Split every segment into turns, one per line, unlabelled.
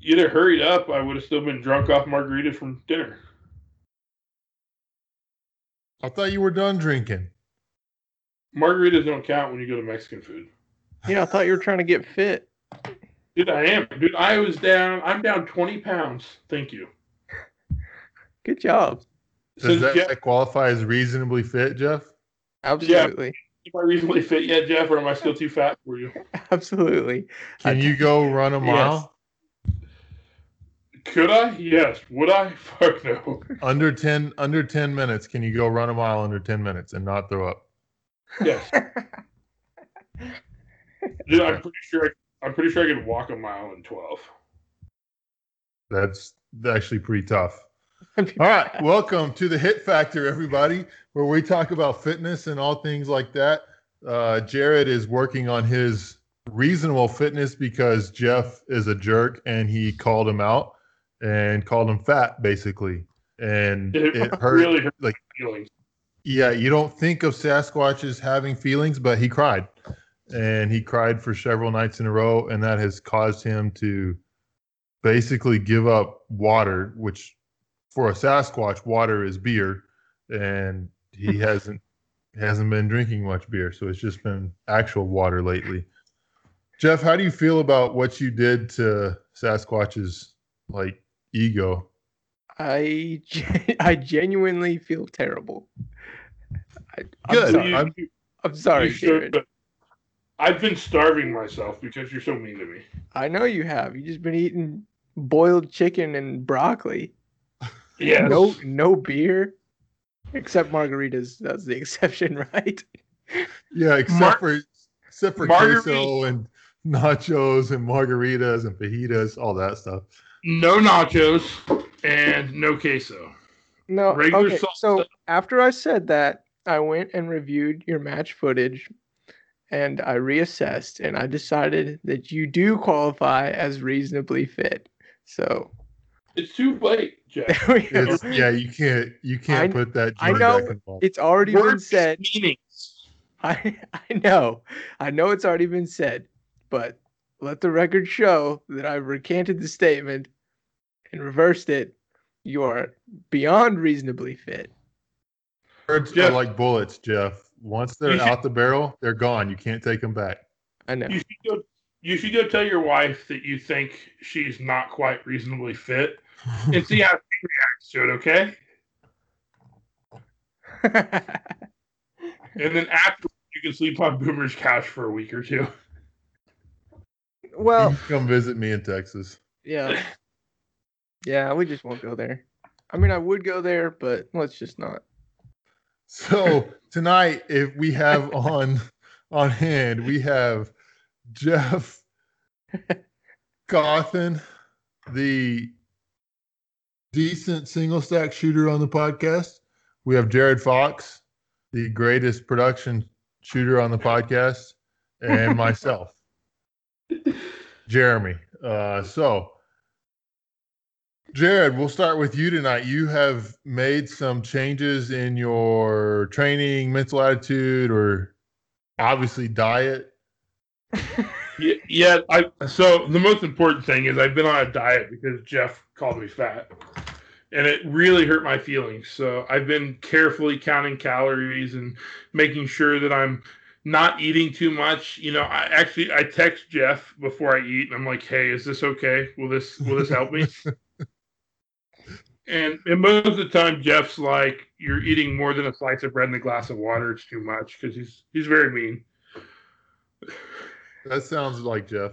you'd have hurried up, I would have still been drunk off margaritas from dinner.
I thought you were done drinking.
Margaritas don't count when you go to Mexican food.
Yeah, I thought you were trying to get fit.
Dude, I am. Dude, I was down. I'm down 20 pounds. Thank you.
Good job.
Does
Since
that,
Jeff,
qualify as reasonably fit, Jeff?
Absolutely.
am I reasonably fit yet, Jeff, or am I still too fat for you?
Absolutely.
Can
I-
you go run a mile
Could I? Yes. Would I? Fuck no.
under ten under ten minutes? Can you go run a mile under ten minutes and not throw up?
Yes. Dude, I'm pretty sure. I, I'm pretty sure I could walk a mile in 12.
That's actually pretty tough. All right, welcome to the Hit Factor, everybody, where we talk about fitness and all things like that. Uh, Jared is working on his reasonable fitness because Jeff is a jerk and he called him out and called him fat, basically. And
It,
it hurt.
really hurt
like-
feelings.
Yeah, you don't think of Sasquatches having feelings, but he cried. And he cried for several nights in a row, and that has caused him to basically give up water, which for a Sasquatch, water is beer, and he hasn't hasn't been drinking much beer, so it's just been actual water lately. Jeff, how do you feel about what you did to Sasquatch's like ego?
I I genuinely feel terrible. I, I'm
Good.
Sorry.
You-
I'm-
you-
I'm sorry,
you should,
Jared.
but I've been starving myself because you're so mean to me.
I know you have. You just been eating boiled chicken and broccoli.
Yes.
No, no beer, except margaritas. That's the exception, right?
Yeah, except
Mar-
for except for
Margarita-
queso and nachos and margaritas and fajitas, all that stuff.
No nachos and no queso.
No.
Regular
okay.
salt
So after I said that, I went and reviewed your match footage, and I reassessed, and I decided that you do qualify as reasonably fit. So
It's too late, Jeff.
there we go.
Yeah, you can't you can't
I-
put that.
I know
back.
It's already been said.
meanings.
I I know. I know it's already been said, but let the record show that I've recanted the statement and reversed it. You are beyond reasonably fit.
Words are like bullets, Jeff. Once they're
should-
out the barrel, they're gone. You can't take them back.
I know.
You should go. You should go tell your wife that you think she's not quite reasonably fit, and see how she reacts to it. Okay, and then after you can sleep on Boomer's couch for a week or two.
well,
come visit me in Texas.
yeah. Yeah, we just won't go there. I mean, I would go there, but let's just not.
So tonight, if we have on on hand, we have Jeff Cawthon, the decent single stack shooter on the podcast. We have Jared Fox, the greatest production shooter on the podcast, and myself, Jeremy. Uh, so, Jared, we'll start with you tonight. You have made some changes in your training, mental attitude, or obviously diet.
Yeah, yeah. I so the most important thing is I've been on a diet because Jeff called me fat, and it really hurt my feelings. So I've been carefully counting calories and making sure that I'm not eating too much. You know, I actually I text Jeff before I eat, and I'm like, "Hey, is this okay? Will this will this help me?" and, and most of the time, Jeff's like, "You're eating more than a slice of bread and a glass of water. It's too much." Because he's he's very mean.
That sounds like Jeff.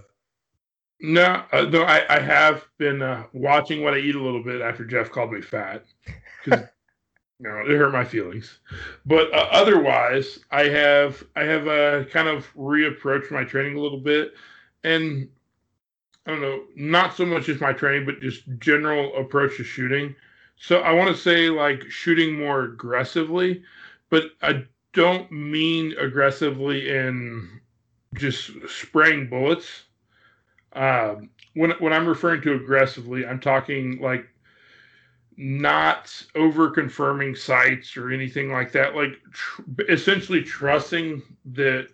No, uh, no, I, I have been uh, watching what I eat a little bit after Jeff called me fat. you know, it hurt my feelings. But uh, otherwise, I have I have uh, kind of reapproached my training a little bit, and I don't know, not so much just my training, but just general approach to shooting. So I want to say like shooting more aggressively, but I don't mean aggressively in just spraying bullets. Um, when when I'm referring to aggressively, I'm talking like not over confirming sights or anything like that. Like tr- essentially trusting that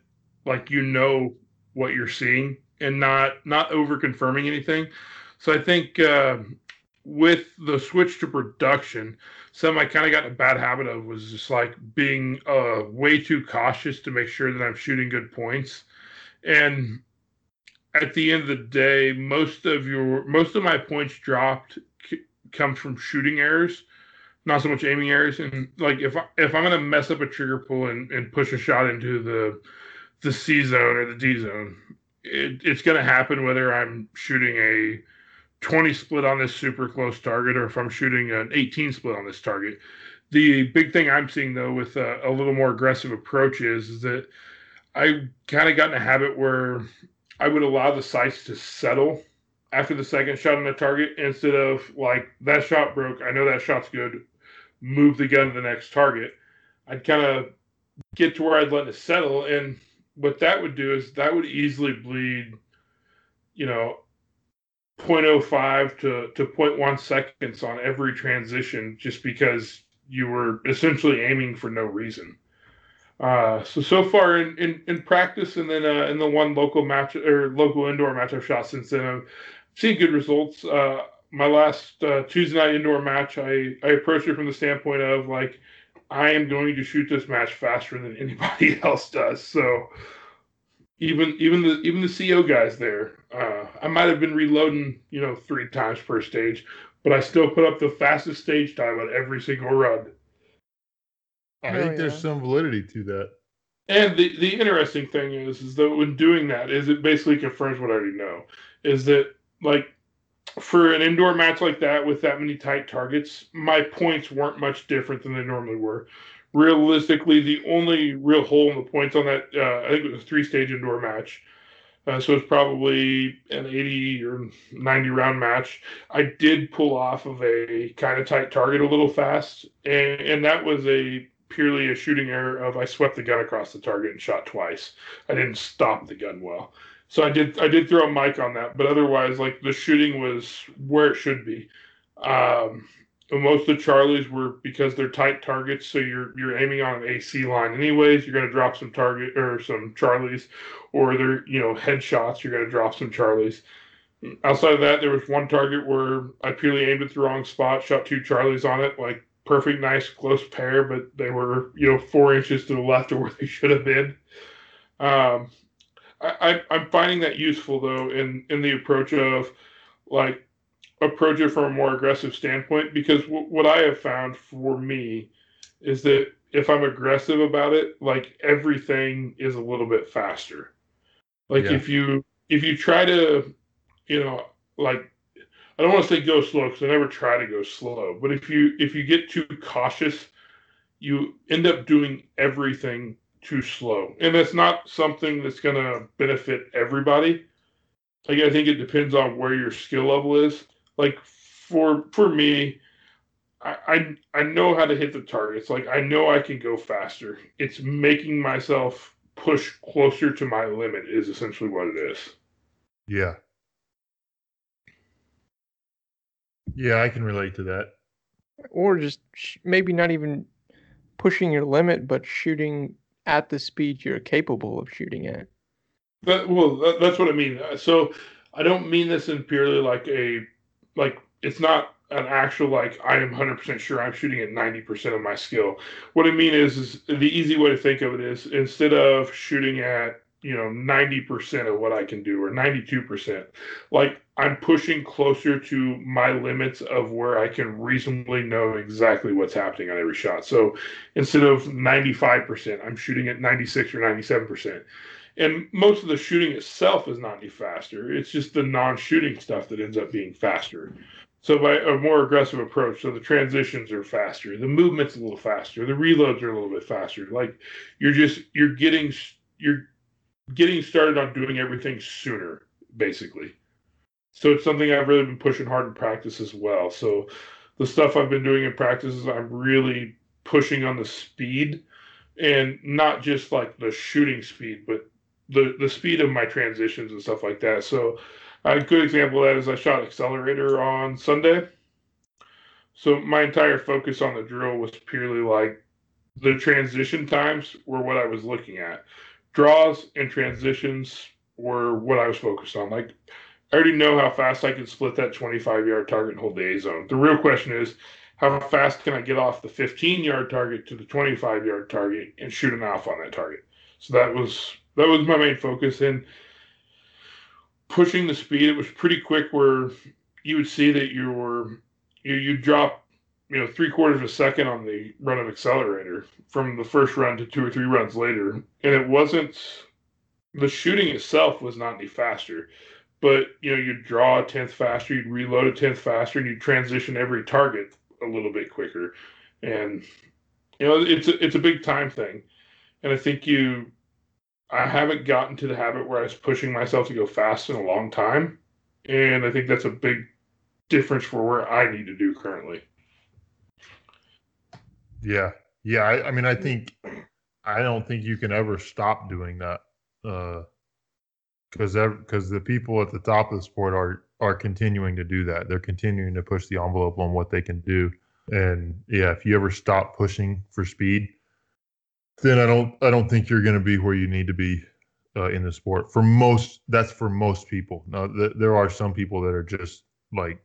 like you know what you're seeing and not not over confirming anything. So I think uh, with the switch to production, something I kind of got in a bad habit of was just like being uh, way too cautious to make sure that I'm shooting good points. And at the end of the day, most of your most of my points dropped c- comes from shooting errors, not so much aiming errors. And like if I, if I'm gonna mess up a trigger pull and, and push a shot into the the C zone or the D zone, it, it's gonna happen whether I'm shooting a 20 split on this super close target or if I'm shooting an 18 split on this target. The big thing I'm seeing though with a, a little more aggressive approach is, is that I kind of got in a habit where I would allow the sights to settle after the second shot on the target instead of like that shot broke. I know that shot's good. Move the gun to the next target. I'd kind of get to where I'd let it settle, and what that would do is that would easily bleed, you know, 0.05 to to 0.1 seconds on every transition, just because you were essentially aiming for no reason. Uh, so so far in, in, in practice, and then uh, in the one local match or local indoor match I've shot since then, I've seen good results. Uh, my last uh, Tuesday night indoor match, I I approached it from the standpoint of like I am going to shoot this match faster than anybody else does. So even even the even the CO guys there, uh, I might have been reloading you know three times per stage, but I still put up the fastest stage time on every single run.
I think there's
yeah.
some validity to that.
And the, the interesting thing is, is that when doing that, is it basically confirms what I already know. Is that like for an indoor match like that with that many tight targets, my points weren't much different than they normally were. Realistically, the only real hole in the points on that, uh, I think it was a three stage indoor match. Uh, so it's probably an 80 or 90 round match. I did pull off of a kind of tight target a little fast, and, and that was a purely a shooting error of I swept the gun across the target and shot twice. I didn't stop the gun well. So I did I did throw a mic on that, but otherwise like the shooting was where it should be. Um, most of the Charlies were because they're tight targets, so you're you're aiming on an AC line anyways. You're going to drop some target or some Charlies, or they're you know headshots. You're going to drop some Charlies. Outside of that, there was one target where I purely aimed at the wrong spot, shot two Charlies on it, like perfect, nice, close pair, but they were you know four inches to the left of where they should have been. Um, I, I, I'm finding that useful though in in the approach of like approach it from a more aggressive standpoint because w- what I have found for me is that if I'm aggressive about it, like everything is a little bit faster. Like
Yeah.
if you if you try to, you know, like I don't want to say go slow because I never try to go slow, but if you if you get too cautious, you end up doing everything too slow, and that's not something that's going to benefit everybody. Like I think it depends on where your skill level is. Like for for me, I, I I know how to hit the targets. Like I know I can go faster. It's making myself push closer to my limit is essentially what it is.
Yeah. Yeah, I can relate to that.
or just sh- maybe not even pushing your limit, but shooting at the speed you're capable of shooting at.
That, well, that, that's what I mean. Uh, So I don't mean this in purely like a like it's not an actual like I am 100% sure I'm shooting at 90% of my skill. What I mean is, is the easy way to think of it is instead of shooting at you know 90% of what I can do or 92%, like I'm pushing closer to my limits of where I can reasonably know exactly what's happening on every shot. So instead of 95%, I'm shooting at 96 or 97% and most of the shooting itself is not any faster. It's just the non-shooting stuff that ends up being faster. So by a more aggressive approach, so the transitions are faster, the movement's a little faster, the reloads are a little bit faster. Like you're just you're getting you're getting started on doing everything sooner, basically. So it's something I've really been pushing hard in practice as well. So the stuff I've been doing in practice is I'm really pushing on the speed and not just like the shooting speed, but the the speed of my transitions and stuff like that. So a good example of that is I shot accelerator on Sunday. So my entire focus on the drill was purely like the transition times were what I was looking at. Draws and transitions were what I was focused on. Like I already know how fast I can split that 25 yard target and hold the A zone. The real question is, how fast can I get off the 15 yard target to the 25 yard target and shoot an alpha on that target? So that was that was my main focus. And pushing the speed, it was pretty quick where you would see that you were you you drop you know three quarters of a second on the run of accelerator from the first run to two or three runs later, and it wasn't the shooting itself was not any faster but you know you'd draw a tenth faster, you'd reload a tenth faster, and you'd transition every target a little bit quicker. And you know it's a, it's a big time thing, and I think you. I haven't gotten to the habit where I was pushing myself to go fast in a long time, and I think that's a big difference for where I need to do currently.
Yeah, yeah. I, I mean, I think I don't think you can ever stop doing that. Uh, because because the people at the top of the sport are are continuing to do that. They're continuing to push the envelope on what they can do. And yeah, if you ever stop pushing for speed, then I don't I don't think you're going to be where you need to be uh, in the sport. For most, that's for most people. Now, th- there are some people that are just like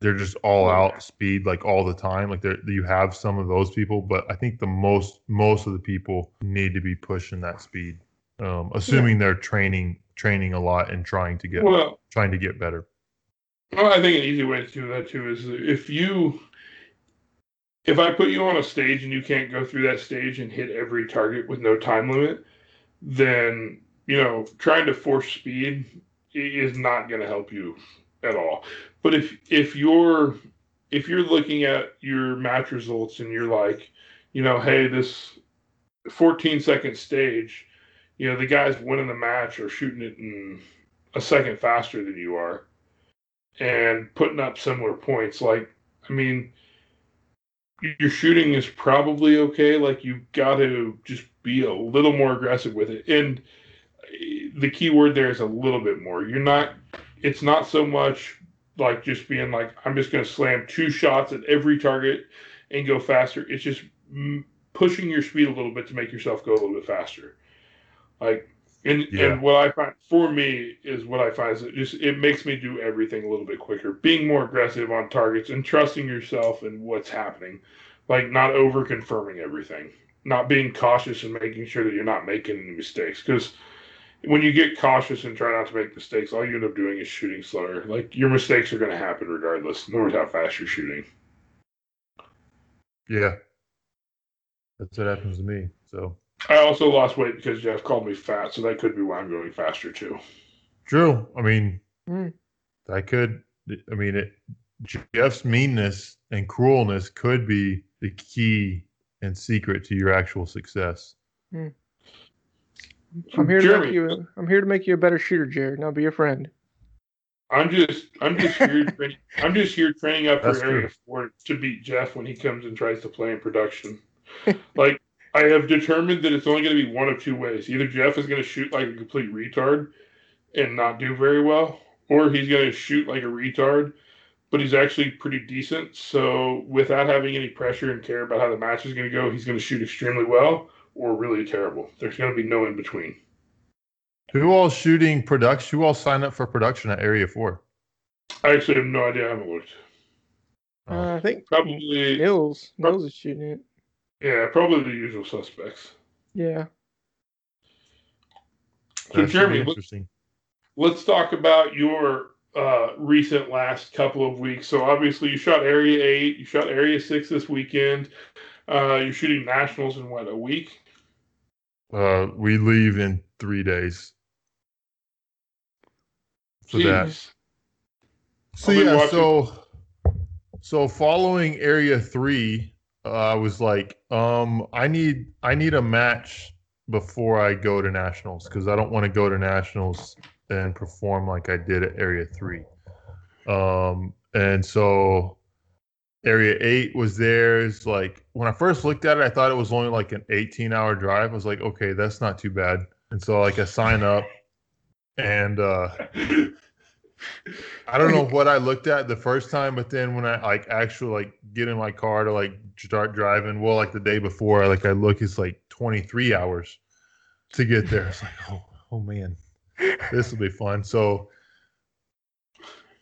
they're just all out speed like all the time. Like there, you have some of those people, but I think the most most of the people need to be pushing that speed um, assuming yeah. they're training training a lot and trying to get well, trying to get better.
Well, I think an easy way to do that too is if you if I put you on a stage and you can't go through that stage and hit every target with no time limit, then you know trying to force speed is not going to help you at all. But if if you're if you're looking at your match results and you're like, you know, hey, this 14 second stage you know the guys winning the match are shooting it in a second faster than you are and putting up similar points like i mean your shooting is probably okay like you've got to just be a little more aggressive with it. And eh, the key word there is a little bit more. You're not it's not so much like just being like i'm just going to slam two shots at every target and go faster. It's just mm, pushing your speed a little bit to make yourself go a little bit faster. Like, and yeah. and what I find for me is what I find is it just it makes me do everything a little bit quicker, being more aggressive on targets and trusting yourself and what's happening, like not over confirming everything, not being cautious and making sure that you're not making any mistakes because when you get cautious and try not to make mistakes, all you end up doing is shooting slower. Like your mistakes are going to happen regardless, no matter how fast you're shooting.
Yeah, that's what happens to me. So
I also lost weight because Jeff called me fat, so that could be why I'm going faster too.
True. I mean, mm. that could. I mean, it, Jeff's meanness and cruelness could be the key and secret to your actual success. Mm.
I'm here Jeremy, to make you. I'm here to make you a better shooter, Jared. Now be your friend.
I'm just, I'm just here, training, I'm just here training up for Area Four to beat Jeff when he comes and tries to play in production. like I have determined that it's only going to be one of two ways. Either Jeff is going to shoot like a complete retard and not do very well, or he's going to shoot like a retard, but he's actually pretty decent. So, without having any pressure and care about how the match is going to go, he's going to shoot extremely well or really terrible. There's going to be no in between.
Who all shooting production? Who all signed up for production at Area Four?
I actually have no idea. I haven't looked.
Uh, I think probably Mills. Mills is shooting it.
Yeah, probably the usual suspects.
Yeah.
So, Jeremy, let's, let's talk about your uh, recent last couple of weeks. So, obviously, you shot Area 8, you shot Area 6 this weekend. Uh, you're shooting Nationals in what, a week?
Uh, we leave in three days.
For Jeez. that.
So, yeah, so, so following Area 3, I was like, um, I need I need a match before I go to nationals because I don't want to go to nationals and perform like I did at Area Three. Um, and so Area Eight was theirs. Like when I first looked at it, I thought it was only like an 18 hour drive. I was like, okay, that's not too bad. And so like I sign up and uh I don't know what I looked at the first time, but then when I like actually like get in my car to like start driving, well, like the day before, like I look, it's like 23 hours to get there. It's like, oh, oh man, this will be fun. So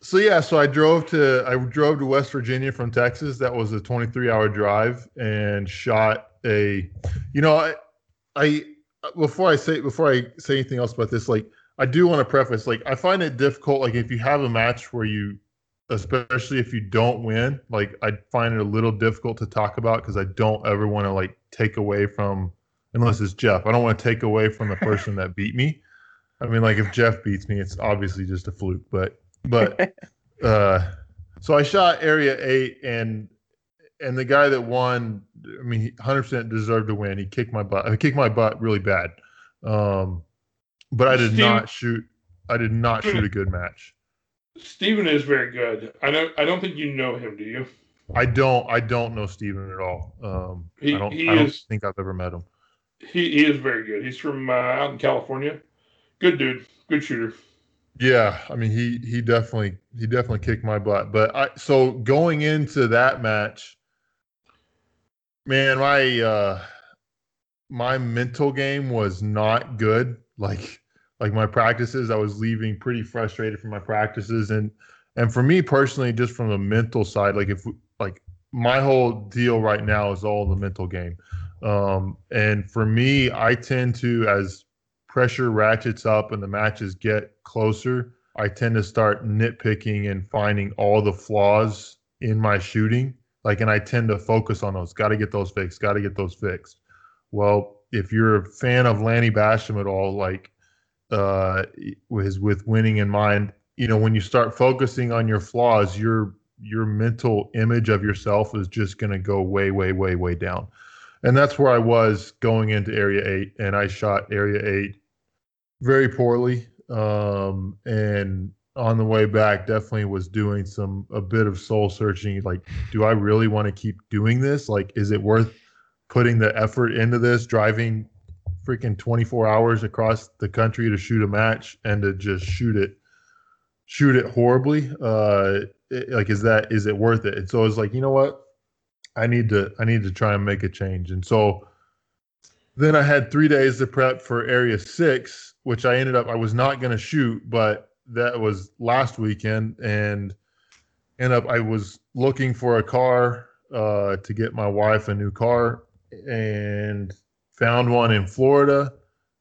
so yeah, so I drove to I drove to West Virginia from Texas. That was a 23 hour drive and shot a, you know, I, I before I say before I say anything else about this, like I do want to preface, like I find it difficult, like if you have a match where you, especially if you don't win, like I find it a little difficult to talk about because I don't ever want to like take away from, unless it's Jeff, I don't want to take away from the person that beat me. I mean, like if Jeff beats me, it's obviously just a fluke, but but uh, so I shot area eight, and and the guy that won, I mean, he 100% deserved to win. He kicked my butt. I kicked my butt really bad, um, but I did not shoot. I did not shoot a good match.
Steven is very good. I don't. I don't think you know him. Do you?
I don't. I don't know Steven at all. Um,
He-
I don't.
he
I don't
is-
think I've ever met him.
He he is very good. He's from uh, out in California. Good dude. Good shooter.
Yeah, I mean he he definitely he definitely kicked my butt. But I so going into that match, man, my uh my mental game was not good. Like like my practices, I was leaving pretty frustrated from my practices and and for me personally, just from the mental side, like if like my whole deal right now is all the mental game. Um and for me, I tend to as pressure ratchets up and the matches get closer, I tend to start nitpicking and finding all the flaws in my shooting. Like, and I tend to focus on those. Got to get those fixed. Got to get those fixed. Well, if you're a fan of Lanny Bassham at all, like, uh, is with winning in mind, you know, when you start focusing on your flaws, your your mental image of yourself is just going to go way, way, way, way down. And that's where I was going into Area Eight, and I shot Area Eight very poorly. Um, and on the way back, definitely was doing some a bit of soul searching. Like, do I really want to keep doing this? Like, is it worth putting the effort into this? Driving freaking 24 hours across the country to shoot a match and to just shoot it, shoot it horribly. Uh, it- like, is that is it worth it? And so I was like, you know what? I need to I need to try and make a change. And so then I had three days to prep for Area Six, which I ended up I was not going to shoot, but that was last weekend, and end up I was looking for a car uh, to get my wife a new car, and found one in Florida.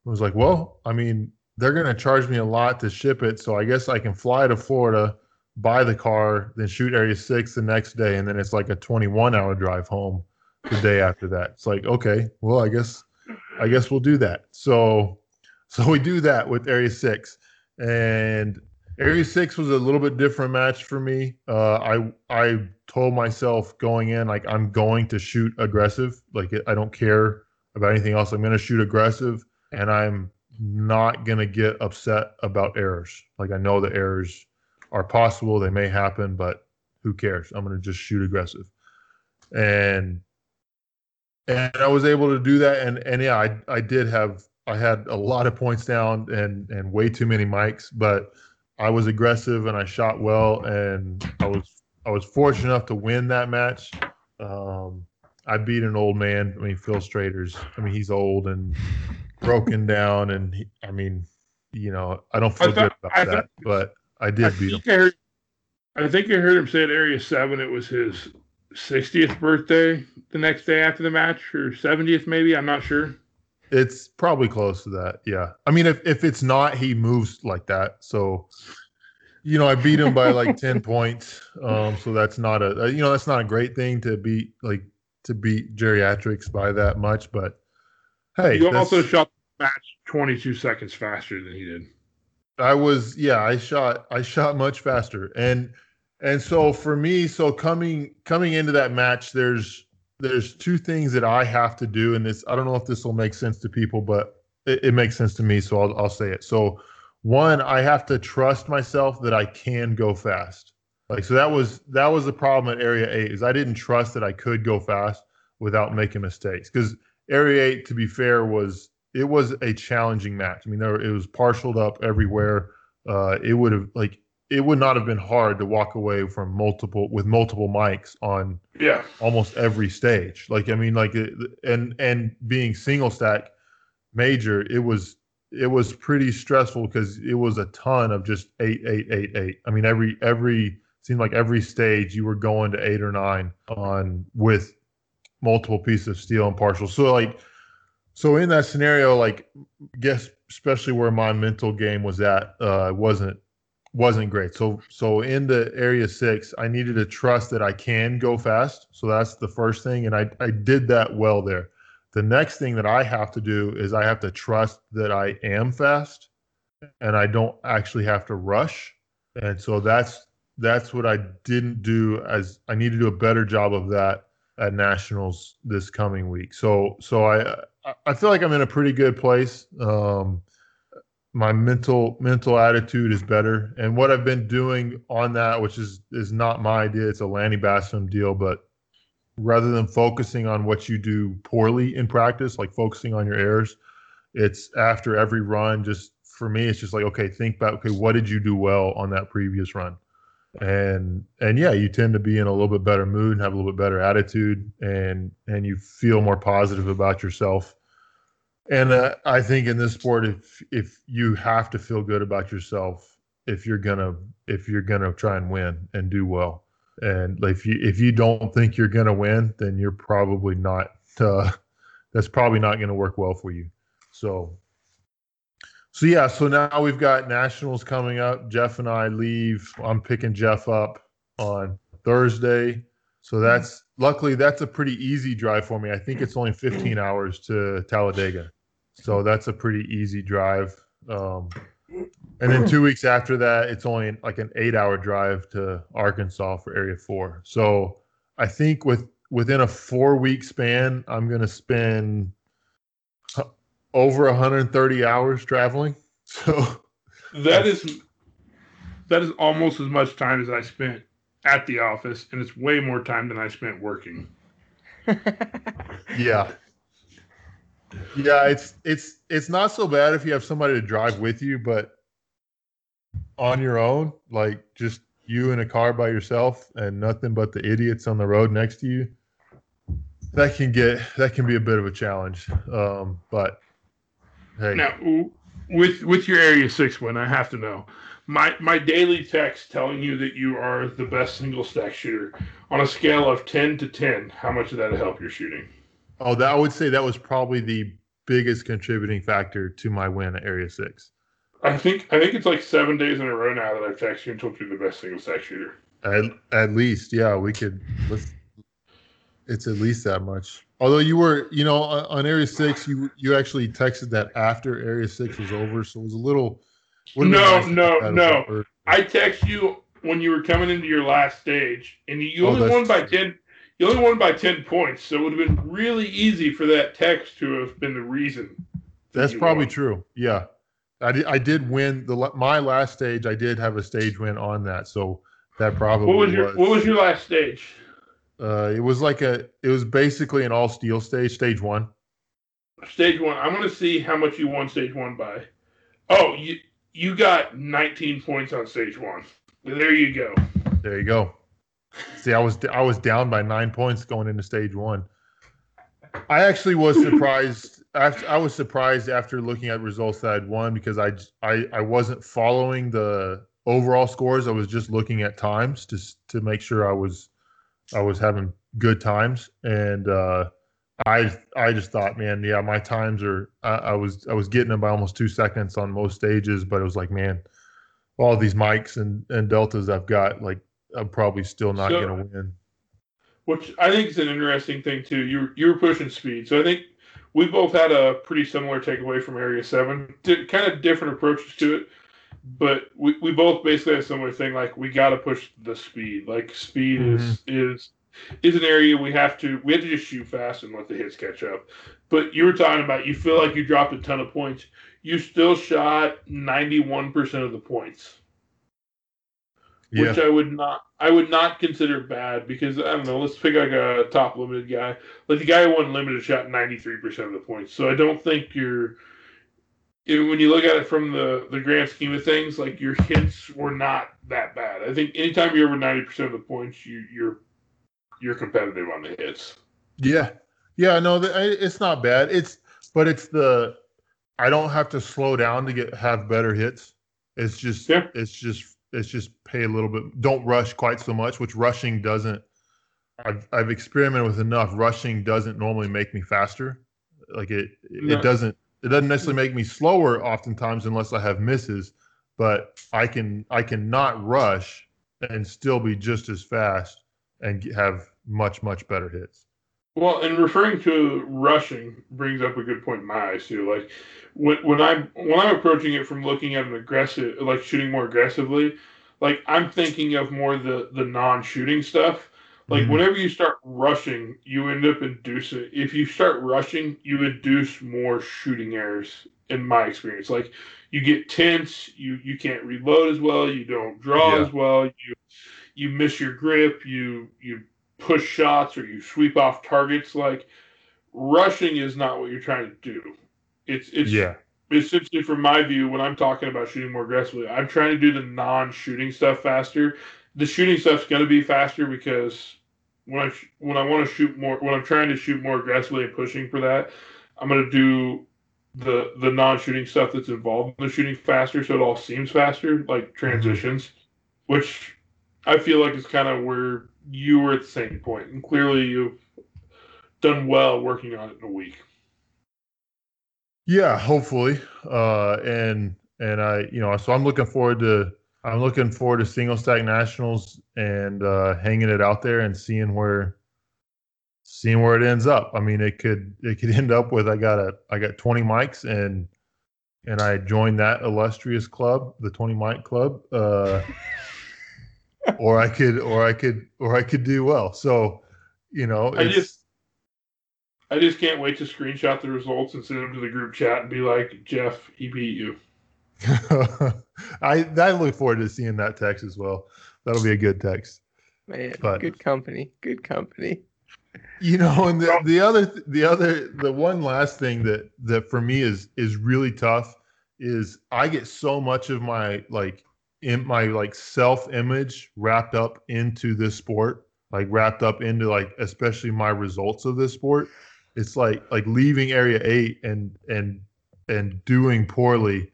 I was like, well, I mean, they're going to charge me a lot to ship it, so I guess I can fly to Florida, buy the car, then shoot Area Six the next day, and then it's like a 21 hour drive home the day after that. It's like, okay, well, I guess I guess we'll do that. So so we do that with Area Six, and Area Six was a little bit different match for me. Uh, I I told myself going in like I'm going to shoot aggressive. Like I don't care about anything else. I'm going to shoot aggressive, and I'm not going to get upset about errors. Like I know the errors are possible. They may happen, but who cares? I'm going to just shoot aggressive, and and I was able to do that. And and yeah, I I did have I had a lot of points down and and way too many mics, but I was aggressive and I shot well, and I was I was fortunate enough to win that match. Um, I beat an old man. I mean, Phil Strader's. I mean, he's old and broken down, and he, I mean, you know, I don't feel
I thought-
good about
I
that,
thought-
but I
I
did beat him.
I heard. I think I heard him say at Area Seven it was his 60th birthday the next day after the match, or 70th maybe. I'm not sure.
It's probably close to that. Yeah. I mean, if if it's not, he moves like that. So, you know, I beat him by like ten points. Um, so that's not a you know that's not a great thing to beat like to beat geriatrics by that much. But hey,
you also shot the match 22 seconds faster than he did.
I was yeah, I shot I shot much faster. And and so for me, so coming coming into that match, there's there's two things that I have to do, and this I don't know if this will make sense to people, but it, it makes sense to me, so I'll I'll say it. So one, I have to trust myself that I can go fast. Like so that was that was the problem at area eight, is I didn't trust that I could go fast without making mistakes. Because area eight, to be fair, was it was a challenging match. I mean, there it was partialed up everywhere. Uh, it would have like it would not have been hard to walk away from multiple with multiple mics on
Yeah.
almost every stage. Like I mean, like and and being single stack major, it was it was pretty stressful because it was a ton of just eight, eight, eight, eight. I mean, every every seemed like every stage you were going to eight or nine on with multiple pieces of steel and partial. So like, so in that scenario, like, guess especially where my mental game was at, uh, wasn't wasn't great. So so in the area six, I needed to trust that I can go fast. So that's the first thing, and I I did that well there. The next thing that I have to do is I have to trust that I am fast, and I don't actually have to rush. And so that's that's what I didn't do. As I need to do a better job of that at nationals this coming week. So so I I feel like I'm in a pretty good place. Um, my mental mental attitude is better, and what I've been doing on that, which is is not my idea, it's a Lanny Bassham deal, but rather than focusing on what you do poorly in practice, like focusing on your errors, it's after every run. Just for me, it's just like okay, think about okay, what did you do well on that previous run, and and yeah, you tend to be in a little bit better mood and have a little bit better attitude, and and you feel more positive about yourself and uh, I think in this sport, if if you have to feel good about yourself, if you're gonna if you're gonna try and win and do well, and if you if you don't think you're gonna win, then you're probably not. Uh, that's probably not to work well for you. So, so yeah. So now we've got nationals coming up. Jeff and I leave. I'm picking Jeff up on Thursday. So that's luckily that's a pretty easy drive for me. I think it's only 15 hours to Talladega. So that's a pretty easy drive. Um, and then two weeks after that, it's only like an eight hour drive to Arkansas for Area 4. So I think with within a four week span, I'm going to spend over 130 hours traveling. So
that is that is almost as much time as I spent at the office, and it's way more time than I spent working.
yeah, yeah, it's it's it's not so bad if you have somebody to drive with you, but on your own, like just you in a car by yourself and nothing but the idiots on the road next to you, that can get that can be a bit of a challenge. Um, but
hey, now with with your Area Six win, I have to know my my daily text telling you that you are the best single stack shooter on a scale of ten to ten. How much did that help your shooting?
Oh, that I would say that was probably the biggest contributing factor to my win at Area Six.
I think I think it's like seven days in a row now that I've texted you and told you the best single stack shooter.
At, at least, yeah, we could. Let's. It's at least that much. Although you were, you know, on Area Six, you you actually texted that after Area Six was over, so it was a little.
No, nice no, no. I text you when you were coming into your last stage, and you oh, only won by ten. You only won by 10 points, so it would have been really easy for that text to have been the reason.
That's probably won. true. Yeah. I did, I did win the my last stage. I did have a stage win on that, so that probably
what was your was, what was your last stage?
Uh, it was like a it was basically an all steel stage, stage one.
Stage one. I'm gonna see how much you won stage one by. Oh, you you got 19 points on stage one. There you go.
There you go. See, I was I was down by nine points going into stage one. I actually was surprised. I was surprised after looking at results that I'd won because I, I I wasn't following the overall scores. I was just looking at times to to make sure I was I was having good times, and uh, I I just thought, man, yeah, my times are. I, I, was I was getting them by almost two seconds on most stages, but it was like, man, all these mics and and deltas I've got, like I'm probably still not so, going to win.
Which I think is an interesting thing too. You you were pushing speed, so I think we both had a pretty similar takeaway from Area Seven. kind of different approaches to it, but we, we both basically had a similar thing. Like we got to push the speed. Like speed mm-hmm. is is is an area we have to we have to just shoot fast and let the hits catch up. But you were talking about you feel like you dropped a ton of points. You still shot ninety one percent of the points yeah. which I would not I would not consider bad because I don't know. Let's pick like a top limited guy. Like the guy who won limited shot ninety three percent of the points. So I don't think you're. When you look at it from the the grand scheme of things, like your hits were not that bad. I think anytime you're over ninety percent of the points, you you're you're competitive on the hits.
Yeah, yeah, no, it's not bad. It's but it's the I don't have to slow down to get have better hits. It's just
Yeah.
it's just it's just pay a little bit. Don't rush quite so much, which rushing doesn't. I've I've experimented with enough. Rushing doesn't normally make me faster. Like it it
No.
doesn't it doesn't necessarily make me slower oftentimes unless I have misses. But I can I cannot rush and still be just as fast and have much much better hits.
Well, and referring to rushing brings up a good point in my eyes too. Like when when I'm when I'm approaching it from looking at an aggressive, like shooting more aggressively, like I'm thinking of more the the non-shooting stuff. Like
Mhm.
whenever you start rushing, you end up inducing. If you start rushing, you induce more shooting errors. In my experience, like you get tense, you you can't reload as well, you don't draw
Yeah.
as well, you you miss your grip, you you push shots or you sweep off targets. Like rushing is not what you're trying to do. It's it's
Yeah.
essentially from my view when I'm talking about shooting more aggressively, I'm trying to do the non-shooting stuff faster. The shooting stuff's going to be faster because when I sh- when I want to shoot more when I'm trying to shoot more aggressively and pushing for that, I'm going to do the the non-shooting stuff that's involved in the shooting faster so it all seems faster like transitions which I feel like is kind of where you were at the same point and clearly you've done well working on it in a week.
Yeah, hopefully. Uh, and and I, you know, so I'm looking forward to I'm looking forward to single stack nationals and uh, hanging it out there and seeing where seeing where it ends up. I mean, it could it could end up with I got a I got 20 mics and and I joined that illustrious club, the 20 mic club. Uh, or I could or I could or I could do well. So, you know,
I just I just can't wait to screenshot the results and send them to the group chat and be like, Jeff, he beat you.
I I look forward to seeing that text as well. That'll be a good text.
Man,
But-
good company. Good company.
You know, and the, the other the other the one last thing that that for me is is really tough is I get so much of my like in my like self image wrapped up into this sport, like wrapped up into like especially my results of this sport. It's like like leaving area 8 and and and doing poorly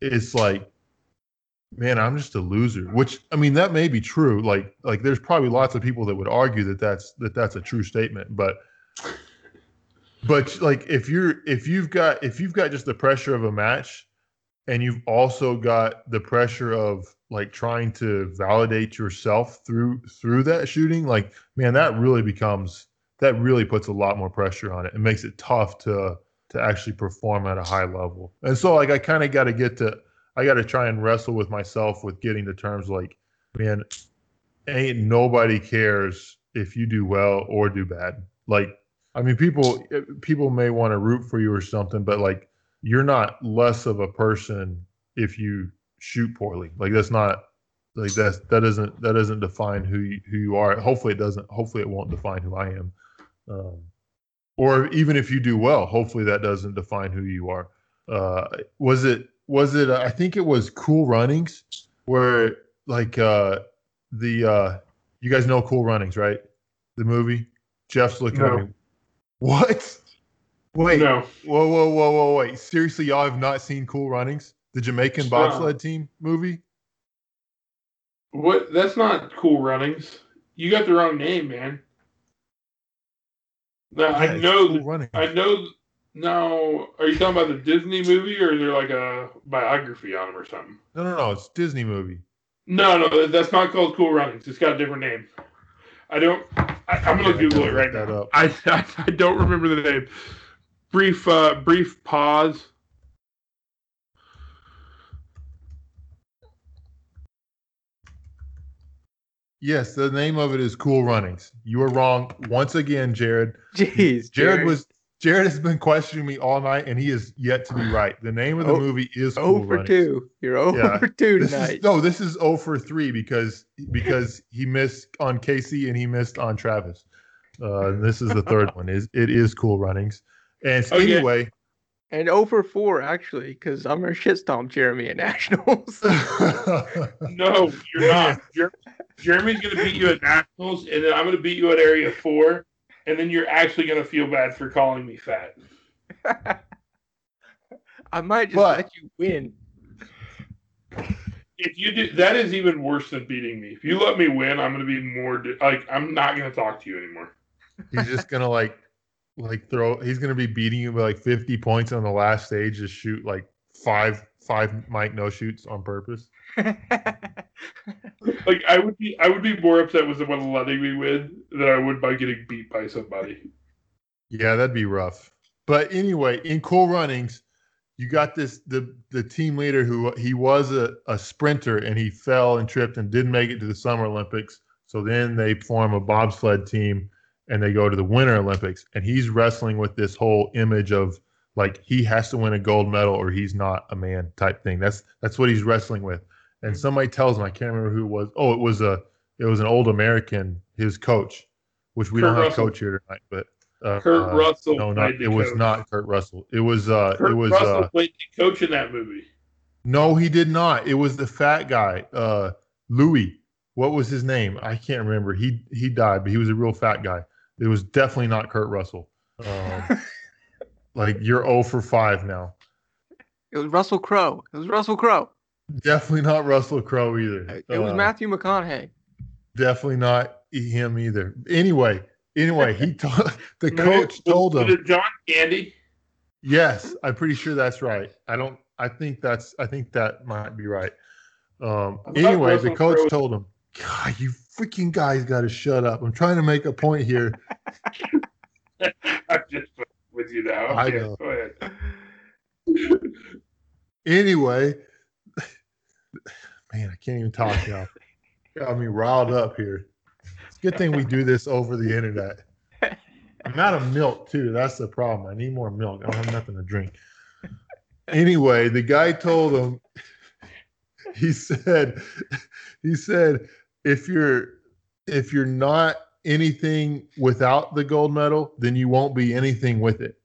it's like man i'm just a loser which i mean that may be true. Like like there's probably lots of people that would argue that that's that that's a true statement but but like if you're if you've got if you've got just the pressure of a match and you've also got the pressure of like trying to validate yourself through through that shooting like man that really becomes that really puts a lot more pressure on it. And makes it tough to to actually perform at a high level. And so like i kind of got to get to i got to try and wrestle with myself with getting to terms like man ain't nobody cares if you do well or do bad. Like i mean people people may want to root for you or something but like you're not less of a person if you shoot poorly. Like that's not like that's that doesn't that doesn't define who you, who you are. Hopefully it doesn't hopefully it won't define who i am. Um, or even if you do well hopefully that doesn't define who you are. Uh, was it was it uh, i think it was cool runnings where like uh the uh you guys know cool runnings right the movie jeff's looking
No.
at me what wait
No.
whoa whoa whoa whoa wait seriously y'all have not seen cool runnings the jamaican
No.
bobsled team movie
What that's not cool runnings. You got the wrong name, man. No,
Yeah,
I know
Cool.
I know no, are you talking about the Disney movie or is there like a biography on him or something?
no no no it's disney movie
No, no, that's not called Cool Runnings. It's got a different name. I don't. I, I'm gonna
Yeah,
Google it right
that
now.
up.
I, I I don't remember the name. Brief uh brief pause.
yes the name of it is cool runnings you were wrong once again jared
Jeez,
Jared was Jared has been questioning me all night, and he is yet to be right. The name of the
Oh,
movie is
oh
Cool
for
Runnings.
two. You're oh
Yeah.
for two
This
tonight.
is, no, this is 0 for three because because he missed on Casey and he missed on Travis. Uh, and this is the third one. Is it is Cool Runnings? And
Okay.
anyway,
And 0 for 4, actually, because I'm going to shitstomp Jeremy at Nationals.
No, you're not. Jer- Jeremy's gonna beat you at nationals, and then I'm gonna beat you at area four, and then you're actually gonna feel bad for calling me fat.
I might just
But-
let you win.
If you do, that is even worse than beating me. If you let me win, I'm going to be more like I'm not going to talk to you anymore.
He's just gonna like like throw he's gonna be beating you by like 50 points on the last stage, just shoot like five five Mike no shoots on purpose.
Like I would be, I would be more upset with someone letting me win than I would by getting beat by somebody.
Yeah, that'd be rough. But anyway, in cool runnings, you got this the the team leader who he was a, a sprinter and he fell and tripped and didn't make it to the summer Olympics. So then they form a bobsled team and they go to the winter Olympics. And he's wrestling with this whole image of like he has to win a gold medal or he's not a man type thing. That's that's what he's wrestling with. And somebody tells him, I can't remember who it was. Oh, it was a it was an old American, his coach, which we
Kurt
don't have
Russell.
coach here tonight, but uh,
Kurt
uh,
Russell.
no, not
played the
it was
coach.
not Kurt Russell. It was uh
Kurt
it was
Russell
uh
played the coach in that movie.
no, he did not. It was the fat guy, uh Louis. What was his name? I can't remember. He he died, but he was a real fat guy. It was definitely not Kurt Russell. Um, like you're 0 for 5 now.
It was Russell Crowe. It was Russell Crowe.
Definitely not Russell Crowe either.
It was
Uh,
Matthew McConaughey.
Definitely not him either. Anyway, anyway, he told the coach told him.
John Candy.
Yes, I'm pretty sure that's right. I don't. I think that's. I think that might be right. Um.
I
Anyway, the coach
Crowe-
told him, "God, you freaking guys got to shut up. I'm trying to make a point here."
I'm just with you now.
I know.
Go ahead.
Anyway, man, I can't even talk now. Got me riled up here. It's a good thing we do this over the internet. I'm out of milk too. That's the problem. I need more milk. I don't have nothing to drink. Anyway, the guy told him. He said, he said, if you're if you're not anything without the gold medal, then you won't be anything with it.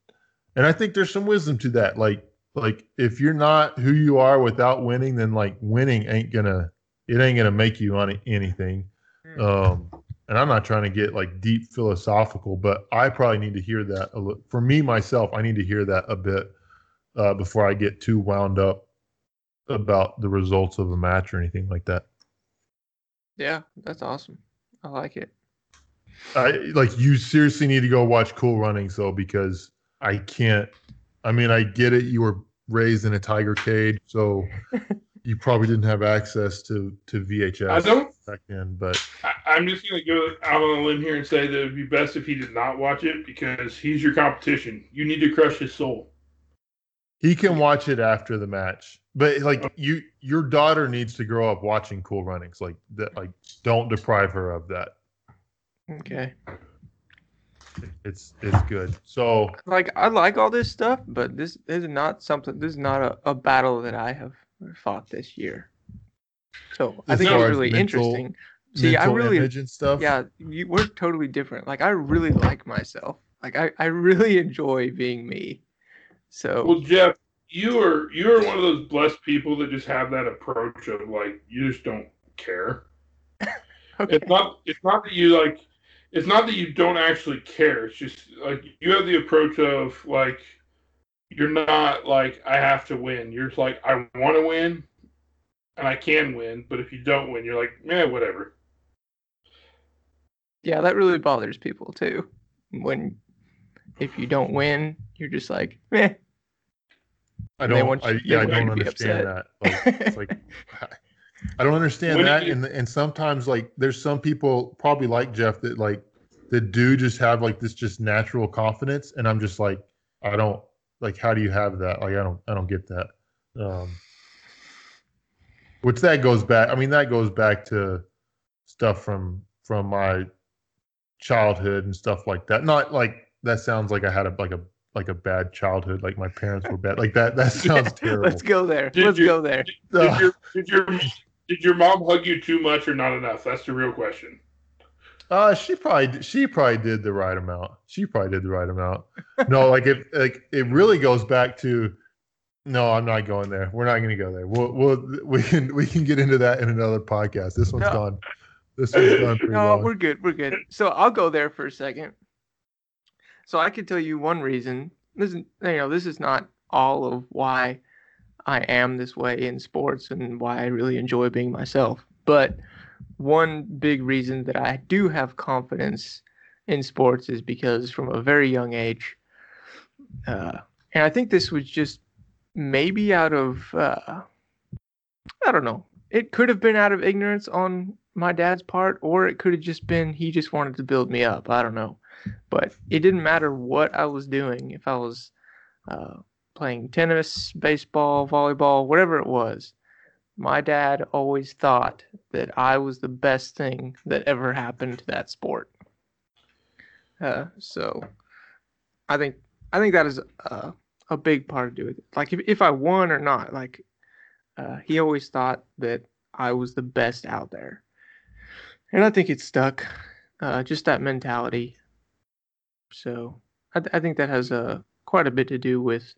And I think there's some wisdom to that. Like like if you're not who you are without winning, then like winning ain't gonna it ain't gonna make you on anything. Um, and I'm not trying to get like deep philosophical, but I probably need to hear that a li- for me myself. I need to hear that a bit uh, before I get too wound up about the results of a match or anything like that.
Yeah, that's awesome. I like it.
I like you seriously need to go watch Cool Runnings though because I can't. I mean, I get it. You were raised in a tiger cage, so you probably didn't have access to to VHS
I don't.
back then. But
I, I'm just gonna go out on a limb here and say that it'd be best if he did not watch it because he's your competition. You need to crush his soul.
he can watch it after the match. But like you, your daughter needs to grow up watching Cool Runnings. Like that. Like don't deprive her of that.
Okay.
It's it's good. So
Like I like all this stuff, but this, this is not something. This is not a, a battle that I have fought this year. So I think it's really
mental-
interesting. See, I
mental
really,
image and stuff.
yeah, you, we're totally different. Like I really like myself. Like I, I really enjoy being me. So
Well, Jeff, you are you are one of those blessed people that just have that approach of like you just don't care.
okay.
It's not it's not that you like it's not that you don't actually care. It's just like you have the approach of like you're not like I have to win. You're just like I want to win and I can win, but if you don't win, you're like, man, whatever.
Yeah, that really bothers people too. When if you don't win, you're just like, meh.
I don't.
want you-
I, yeah, I don't understand
upset.
that. Like, it's like I don't understand
When
that,
you-
and and sometimes like there's some people probably like Jeff that like that do just have like this just natural confidence, and I'm just like I don't like how do you have that? Like I don't I don't get that. Um, which that goes back. I mean that goes back to stuff from from my childhood and stuff like that. Not like that sounds like I had a like a like a bad childhood, like my parents were bad. Like that that sounds terrible.
Let's go there.
Did
Let's
you-
go there.
Did
Ugh.
your did your did your mom hug you too much or not enough? That's the real question.
Uh, she probably she probably did the right amount. She probably did the right amount. No, like it like it really goes back to. No, I'm not going there. We're not going to go there. We'll we'll we can we can get into that in another podcast. This one's
No.
gone. This one's gone
No,
long.
we're good. We're good. So I'll go there for a second. So I can tell you one reason. This is you know this is not all of why I am this way in sports and why I really enjoy being myself. But one big reason that I do have confidence in sports is because from a very young age, uh, and I think this was just maybe out of, uh, I don't know, it could have been out of ignorance on my dad's part, or it could have just been he just wanted to build me up. I don't know. But it didn't matter what I was doing, if I was uh, playing tennis, baseball, volleyball, whatever it was. My dad always thought that I was the best thing that ever happened to that sport. Uh, so I think I think that is a, a big part of doing it. Like if, if I won or not, like uh, he always thought that I was the best out there, and I think it stuck. Uh, just that mentality. So I, th- I think that has a uh, quite a bit to do with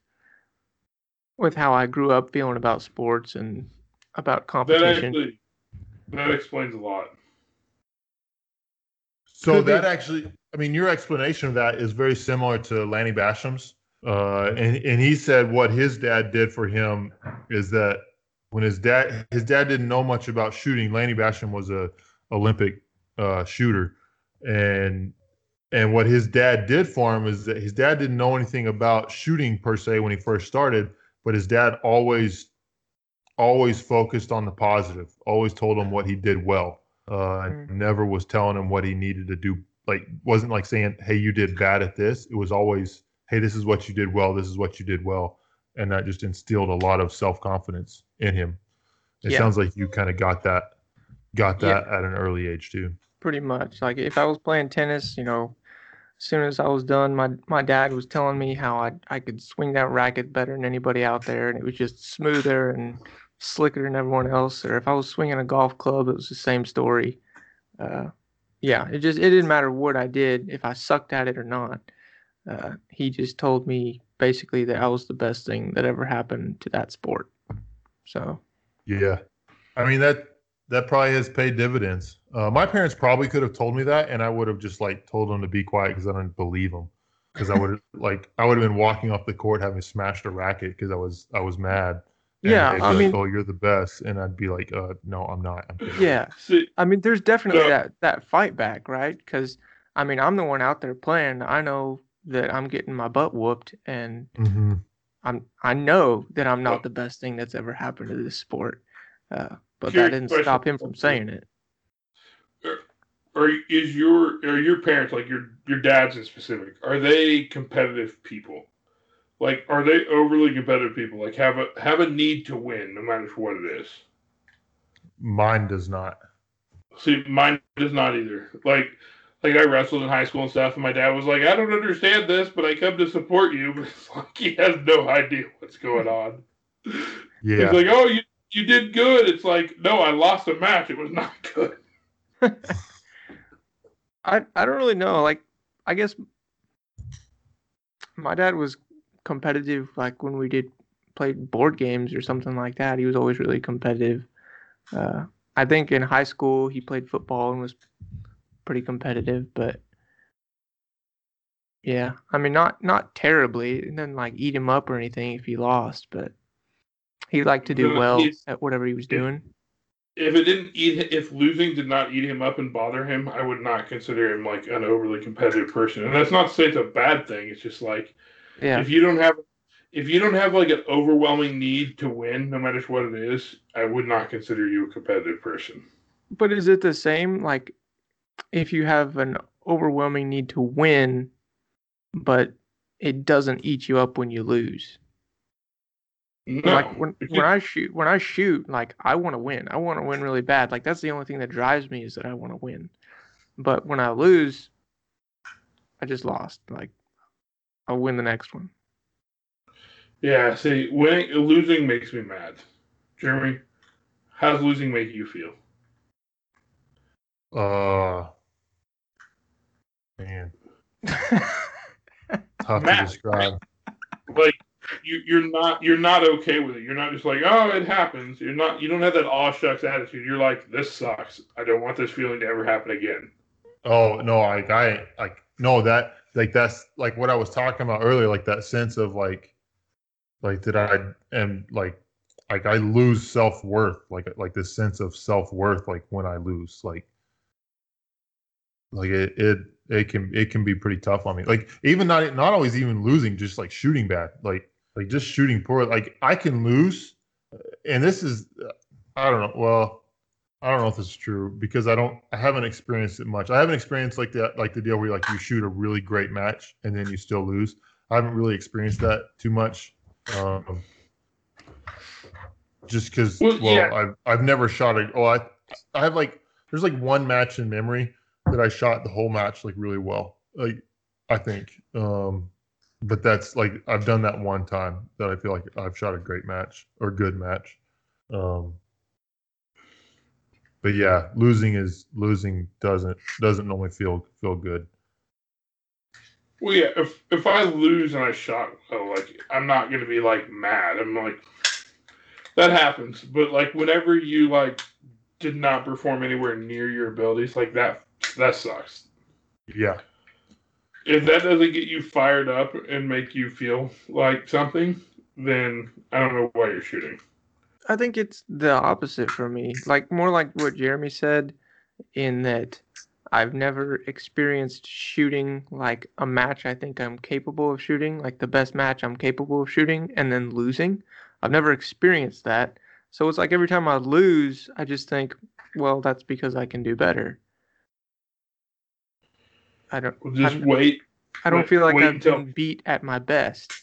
with how I grew up feeling about sports and about competition.
That actually that explains a lot.
So Could that be. actually, I mean, your explanation of that is very similar to Lanny Bassham's. Uh, and and he said what his dad did for him is that when his dad his dad didn't know much about shooting. Lanny Bassham was a Olympic uh, shooter, and and what his dad did for him is that his dad didn't know anything about shooting per se when he first started, but his dad always always focused on the positive. Always told him what he did well. Uh, mm. Never was telling him what he needed to do. Like wasn't like saying, "Hey, you did bad at this." It was always, "Hey, this is what you did well. This is what you did well," and that just instilled a lot of self confidence in him. It yeah. sounds like you kind of got that got that yeah. at an early age too.
Pretty much. Like if I was playing tennis, you know, as soon as I was done, my my dad was telling me how I I could swing that racket better than anybody out there, and it was just smoother and slicker than everyone else. Or if I was swinging a golf club, it was the same story. Uh, yeah, it just it didn't matter what I did if I sucked at it or not. Uh, he just told me basically that I was the best thing that ever happened to that sport. So.
Yeah, I mean that that probably has paid dividends. Uh, my parents probably could have told me that, and I would have just like told them to be quiet because I didn't believe them. Because I would like I would have been walking off the court having smashed a racket because I was I was mad.
And yeah, I
like,
mean,
oh, you're the best, and I'd be like, uh, no, I'm not. I'm
yeah, I mean, there's definitely yeah. that that fight back, right? Because I mean, I'm the one out there playing. I know that I'm getting my butt whooped, and mm-hmm. I'm I know that I'm not the best thing that's ever happened to this sport. Uh, but that didn't stop him from saying it.
Or is your or your parents like your your dad's in specific? Are they competitive people? Like, are they overly competitive people? Like, have a have a need to win, no matter what it is.
Mine does not.
See, mine does not either. Like, like I wrestled in high school and stuff, and my dad was like, "I don't understand this, but I come to support you." But it's like he has no idea what's going on. Yeah. He's like, "Oh, you you did good. It's like, no, I lost a match. It was not good.
I I don't really know. Like, I guess my dad was competitive. Like when we did play board games or something like that, he was always really competitive. Uh, I think in high school he played football and was pretty competitive, but yeah, I mean not not terribly. It didn't like eat him up or anything if he lost, but he liked to do well at whatever he was doing.
If it didn't eat, if losing did not eat him up and bother him, I would not consider him like an overly competitive person. And that's not to say it's a bad thing. It's just like, yeah. if you don't have, if you don't have like an overwhelming need to win, no matter what it is, I would not consider you a competitive person.
But is it the same? Like, if you have an overwhelming need to win, but it doesn't eat you up when you lose. No. Like when, when I shoot when I shoot, like I want to win. I want to win really bad. Like that's the only thing that drives me is that I want to win. But when I lose, I just lost. Like I'll win the next one.
Yeah, see, winning losing makes me mad. Jeremy, how does losing make you feel?
Uh man. Tough to describe.
Like you, you're not you're not okay with it. You're not just like, oh, it happens. You're not you don't have that aw shucks attitude. You're like, this sucks. I don't want this feeling to ever happen again.
Oh no, like I like no that like that's like what I was talking about earlier, like that sense of like like did I am like like I lose self worth, like like this sense of self worth, like when I lose, like like it it it can it can be pretty tough on me. Like even not not always even losing, just like shooting bad, like like just shooting poor. Like I can lose, and this is I don't know. Well, I don't know if this is true because I don't I haven't experienced it much. I haven't experienced like that like the deal where like you shoot a really great match and then you still lose. I haven't really experienced that too much. Um, just because well, well yeah. I've I've never shot a oh I I have like there's like one match in memory that I shot the whole match like really well. Like I think. Um but that's like I've done that one time that I feel like I've shot a great match or good match. Um but yeah, losing is losing doesn't doesn't normally feel feel good.
Well, yeah, if if I lose and I shot well, like I'm not gonna be like mad. I'm like that happens, but like whenever you like did not perform anywhere near your abilities, like that that sucks.
Yeah.
If that doesn't get you fired up and make you feel like something, then I don't know why you're shooting.
I think it's the opposite for me. Like more like what Jeremy said, in that I've never experienced shooting like a match I think I'm capable of shooting, like the best match I'm capable of shooting, and then losing. I've never experienced that. So it's like every time I lose, I just think, well, that's because I can do better. I don't
well, just I'm, wait.
I don't
wait,
feel like I've until, been beat at my best.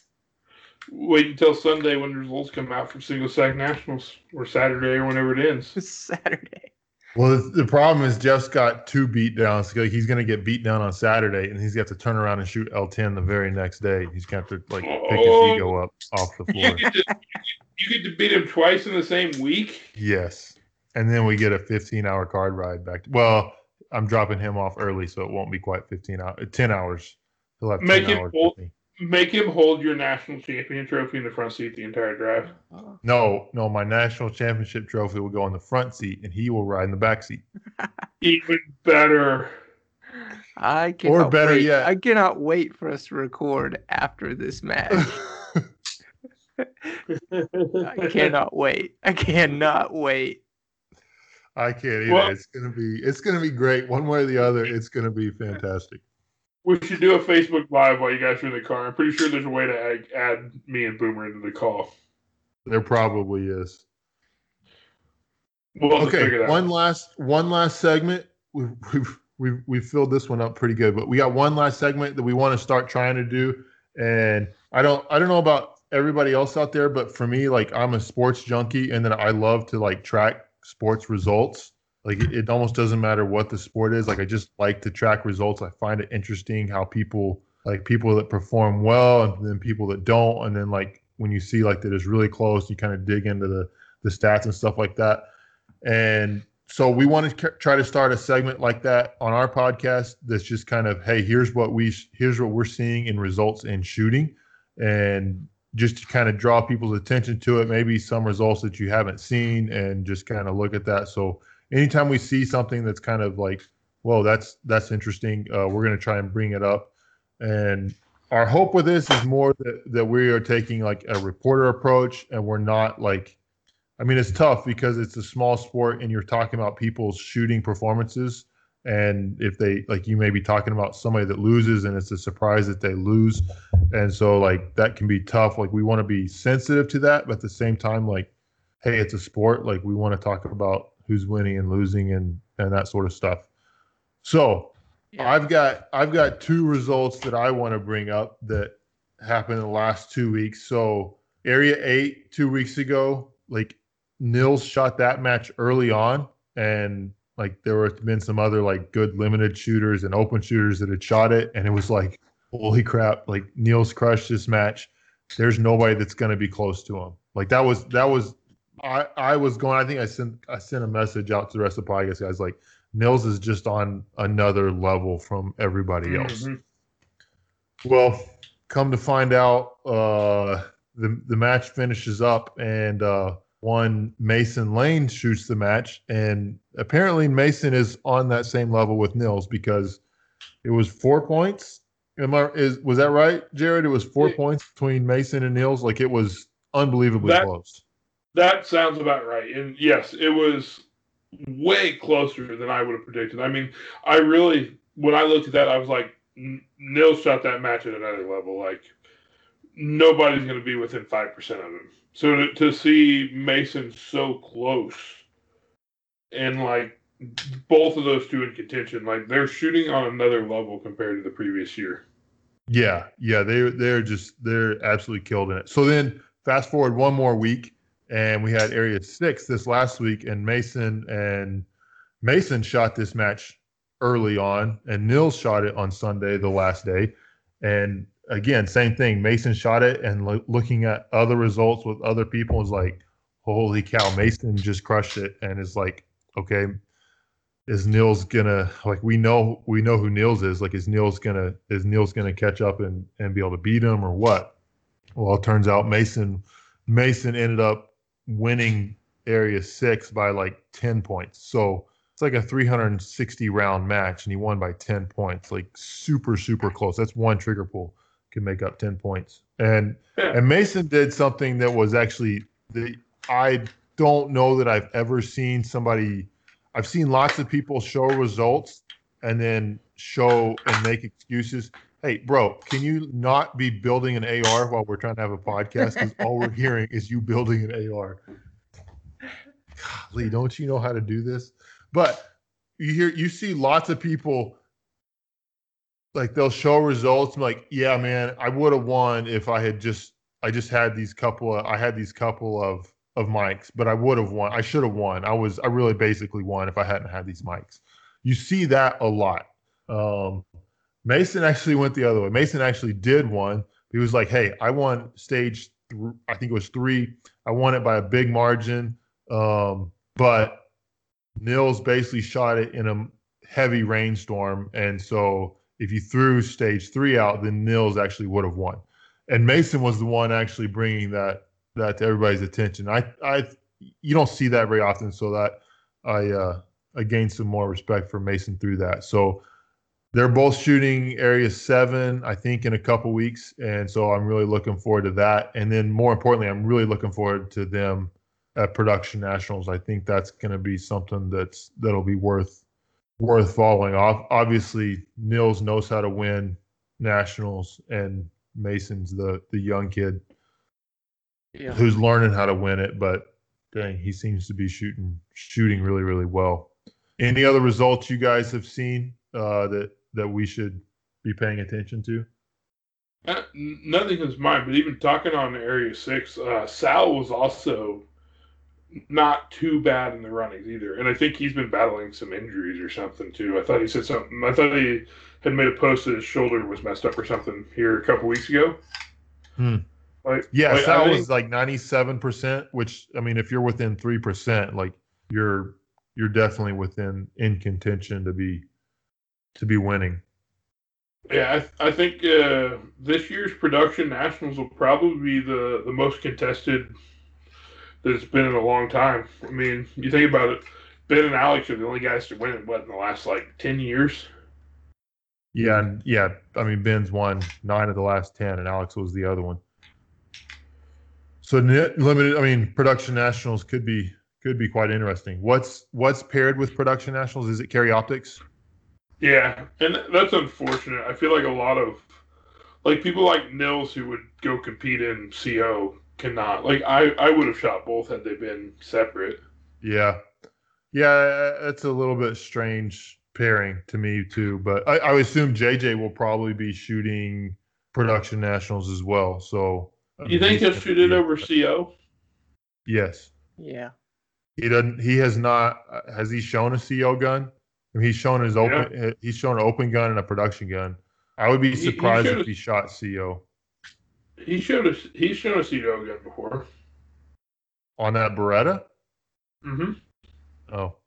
Wait until Sunday when the results come out from single stack nationals, or Saturday, or whenever it ends.
It's Saturday.
Well, the problem is Jeff's got two beat downs. He's going to get beat down on Saturday, and he's got to turn around and shoot L10 the very next day. He's got to like pick oh, his ego up off the floor.
You get, to, you get to beat him twice in the same week.
Yes, and then we get a 15 hour card ride back. To, well, I'm dropping him off early, so it won't be quite 15 hours. 10 hours.
He'll have 10 Make hours. It Make him hold your national champion trophy in the front seat the entire drive. Oh.
No, no, my national championship trophy will go in the front seat, and he will ride in the back seat.
Even better.
I cannot or better wait. yet, I cannot wait for us to record after this match. I cannot wait. I cannot wait.
I can't either. Well, it's gonna be it's gonna be great. One way or the other, it's gonna be fantastic.
We should do a Facebook Live while you guys are in the car. I'm pretty sure there's a way to add, add me and Boomer into the call.
There probably is. We'll okay, one last one last segment. We've, we've we've we've filled this one up pretty good, but we got one last segment that we want to start trying to do. And I don't I don't know about everybody else out there, but for me, like I'm a sports junkie, and then I love to like track sports results. Like it, it almost doesn't matter what the sport is. Like I just like to track results. I find it interesting how people like people that perform well and then people that don't. And then like when you see like that is really close, you kind of dig into the the stats and stuff like that. And so we want to try to start a segment like that on our podcast that's just kind of hey here's what we here's what we're seeing in results in shooting and just to kind of draw people's attention to it maybe some results that you haven't seen and just kind of look at that so anytime we see something that's kind of like, well, that's that's interesting, uh, we're going to try and bring it up. And our hope with this is more that, that we are taking like a reporter approach and we're not like, I mean, it's tough because it's a small sport and you're talking about people's shooting performances. And if they like, you may be talking about somebody that loses and it's a surprise that they lose. And so, like, that can be tough. Like, we want to be sensitive to that, but at the same time, like, hey, it's a sport. Like, we want to talk about who's winning and losing and and that sort of stuff. So yeah. I've got I've got two results that I want to bring up that happened in the last two weeks. So area eight two weeks ago, like Nils shot that match early on, and like there were been some other like good limited shooters and open shooters that had shot it, and it was like holy crap! Like Nils crushed this match. There's nobody that's going to be close to him. Like that was that was I I was going. I think I sent I sent a message out to the rest of the podcast guys. Like Nils is just on another level from everybody else. Mm-hmm. Well, come to find out, uh, the the match finishes up, and uh, one Mason Lane shoots the match, and apparently Mason is on that same level with Nils because it was four points Am I is was that right, Jared? It was four
Yeah.
points between Mason and Nils. Like it was unbelievably
That-
close.
That sounds about right. And yes, it was way closer than I would have predicted. I mean, I really, when I looked at that, I was like, Nils shot that match at another level. Like, nobody's going to be within 5% of him. So to, to see Mason so close and like both of those two in contention, like they're shooting on another level compared to the previous year.
Yeah, yeah, they they're just they're absolutely killed in it. So then fast forward one more week, and we had Area Six this last week, and Mason and Mason shot this match early on, and Nils shot it on Sunday, the last day, and again, same thing. Mason shot it, and lo- looking at other results with other people is like, holy cow, Mason just crushed it, and it's like, okay, is Nils gonna like we know we know who Nils is like is Nils gonna is Nils gonna catch up and and be able to beat him or what? Well, it turns out Mason Mason ended up winning area six by like ten points. So it's like a 360 round match, and he won by 10 points, like super super close. That's one trigger pull can make up 10 points. And
Yeah.
and Mason did something that was actually the I don't know that I've ever seen somebody I've seen lots of people show results and then show and make excuses. Hey, bro, can you not be building an AR while we're trying to have a podcast? Because all we're hearing is you building an AR. Golly, don't you know how to do this? But you hear you see lots of people like they'll show results. I'm like, yeah, man, I would have won if I had just I just had these couple of I had these couple of of mikes, but I would have won. I should have won. I was I really basically won if I hadn't had these mikes. You see that a lot. Um, Mason actually went the other way. Mason actually did one. He was like, "Hey, I won stage. Th- I think it was three. I won it by a big margin, um, but Nils basically shot it in a heavy rainstorm, and so if you threw stage three out, then Nils actually would have won. And Mason was the one actually bringing that that to everybody's attention. I I you don't see that very often, so that I uh, I gained some more respect for Mason through that. So they're both shooting area seven, I think, in a couple weeks, and so I'm really looking forward to that. And then more importantly, I'm really looking forward to them at production nationals. I think that's going to be something that's that'll be worth worth following. Obviously, Nils knows how to win nationals, and Mason's the the young kid
Yeah.
who's learning how to win it, but dang, he seems to be shooting shooting really really well. Any other results you guys have seen uh, that that we should be paying attention to?
Uh, nothing comes to mind, but even talking on Area 6, uh, Sal was also not too bad in the runnings either. And I think he's been battling some injuries or something too. I thought he said something. I thought he had made a post that his shoulder was messed up or something here a couple weeks ago.
Hmm.
Like,
Yeah,
like, I
Sal
think-
was like ninety seven percent, which I mean, if you're within three percent, like you're you're definitely within in contention to be to be winning.
Yeah, I, I think uh, this year's production nationals will probably be the, the most contested it's been in a long time. I mean, you think about it, Ben and Alex are the only guys to win it, what, in the last like 10 years?
Yeah, and yeah. I mean, Ben's won nine of the last ten, and Alex was the other one. So net limited. I mean, production nationals could be could be quite interesting. What's what's paired with production nationals? Is it carry optics?
Yeah, and that's unfortunate. I feel like a lot of, like, people like Nils who would go compete in CO cannot. Like, I, I would have shot both had they been separate.
Yeah, yeah. It's a little bit strange pairing to me too. But I, I assume JJ will probably be shooting production nationals as well. So I
You
mean,
think
he's
he'll shoot it over CO?
Yes.
Yeah.
He doesn't. He has not. Has he shown a CO gun? I mean, he's shown his open. He's shown an open gun and a production gun. I would be
He- he
surprised if he shot CO
He showed us. He's shown a CO gun before.
on that Beretta.
Mm-hmm.
Oh,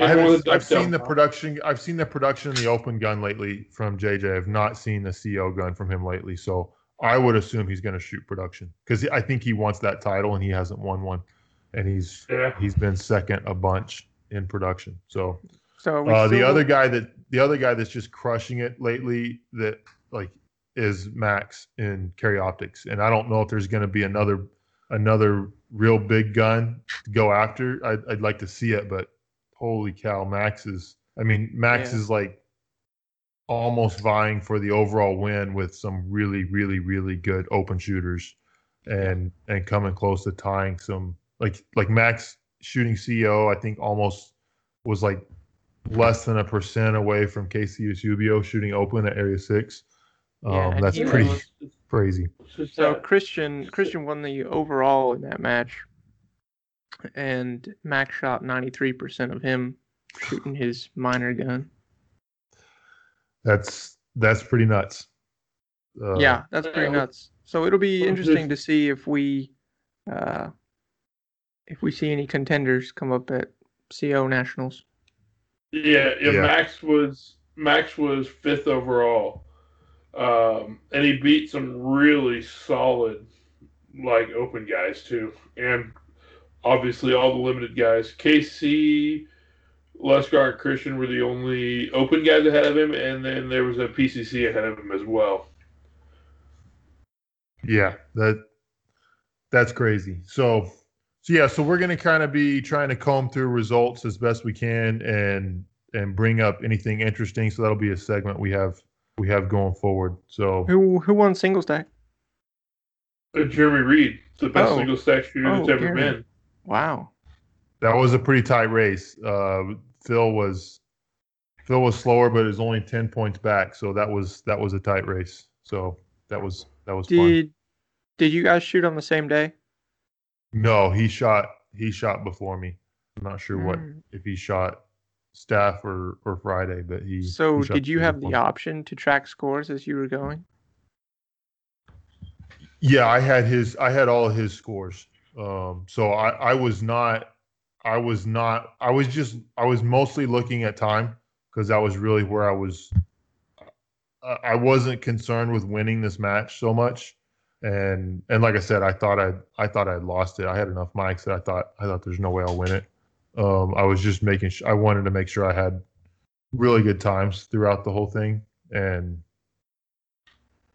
I haven't. I've seen the production. I've seen the production in the open gun lately from JJ. I've not seen the CO gun from him lately. So I would assume he's going to shoot production because I think he wants that title and he hasn't won one, and he's
Yeah.
he's been second a bunch in production. So
So we
uh, the other guy that the other guy that's just crushing it lately that like is Max in carry optics, and I don't know if there's going to be another another real big gun to go after. I'd, I'd like to see it, but holy cow, Max is. I mean, Max
Yeah.
is like almost vying for the overall win with some really, really, really good open shooters, and and coming close to tying some like like Max shooting CO. I think almost was like less than a percent away from KC Eusebio shooting open at Area Six. Um,
Yeah, and
that's pretty
was-
crazy.
So Christian Christian won the overall in that match, and Max shot ninety three percent of him shooting his minor gun.
That's that's pretty nuts. Uh,
yeah, that's pretty nuts. So it'll be interesting to see if we, uh, if we see any contenders come up at CO Nationals.
Yeah, yeah,
Yeah.
Max was Max was fifth overall, um, and he beat some really solid, like open guys too, and obviously all the limited guys. KC, Lescar, and Christian were the only open guys ahead of him, and then there was a PCC ahead of him as well.
Yeah, that that's crazy. So so yeah, so we're gonna kind of be trying to comb through results as best we can and and bring up anything interesting. So that'll be a segment we have we have going forward. So
Who who won single stack?
Uh, Jeremy Reid, the best
Oh.
single stack shooter
Oh,
that's ever
Jeremy.
been.
Wow.
that was a pretty tight race. Uh, Phil was Phil was slower, but it was only ten points back. So that was that was a tight race. So that was that was fun.
Did did you guys shoot on the same day?
No, he shot he shot before me. I'm not sure what
Mm.
if he shot staff or or Friday, but he.
So
he
did you have the option to track scores as you were going?
Yeah, I had his. I had all his scores. Um, so I I was not. I was not. I was just. I was mostly looking at time because that was really where I was. I I wasn't concerned with winning this match so much, and and like I said, I thought I I thought I'd lost it. I had enough mikes that I thought I thought there's no way I'll win it. Um, I was just making. Sh- I wanted to make sure I had really good times throughout the whole thing, and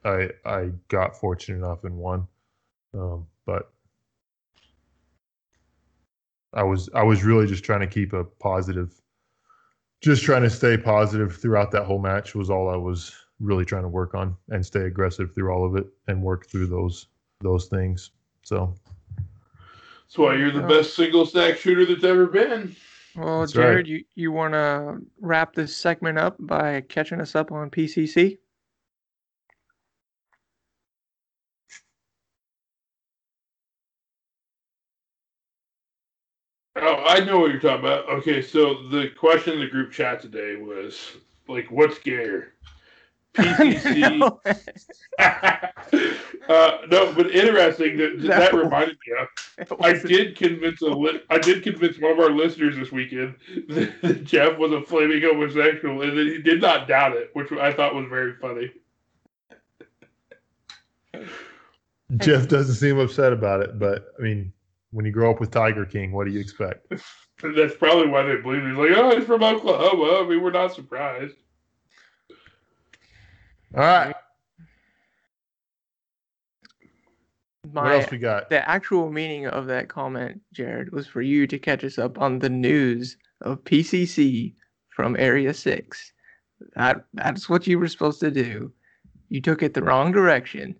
I I got fortunate enough and won. Um, but I was I was really just trying to keep a positive, just trying to stay positive throughout that whole match was all I was really trying to work on and stay aggressive through all of it and work through those those things. So
That's why you're the
Yeah.
best single stack shooter that's ever been.
Well,
That's right.
Jared, you, you want to wrap this segment up by catching us up on PCC?
Oh, I know what you're talking about. Okay, so the question in the group chat today was like, what's gayer? PCC.
No.
uh, no, but interesting that that,
That
reminded me of. I did convince a li- I did convince one of our listeners this weekend that, that Jeff was a flaming homosexual, and that he did not doubt it, which I thought was very funny.
Jeff doesn't seem upset about it, but I mean, when you grow up with Tiger King, what do you expect?
That's probably why they believe. it. He's like, oh, he's from Oklahoma. I mean, we're not surprised.
All right, what else we got?
the actual meaning of that comment, Jared, was for you to catch us up on the news of PCC from Area 6. That That's what you were supposed to do. You took it the wrong direction.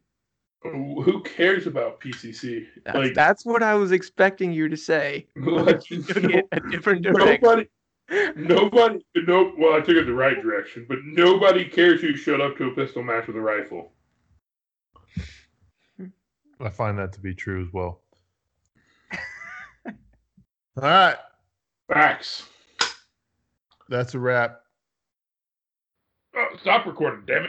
Who cares about PCC?
That's,
Like-
that's what I was expecting you to say.
Like,
You took it a different direction.
nobody, nobody, no. Well, I took it the right direction, but nobody cares who showed up to a pistol match with a rifle. Hmm.
I find that to be true as well. All right,
Facts.
that's a wrap.
Oh, stop recording, damn it.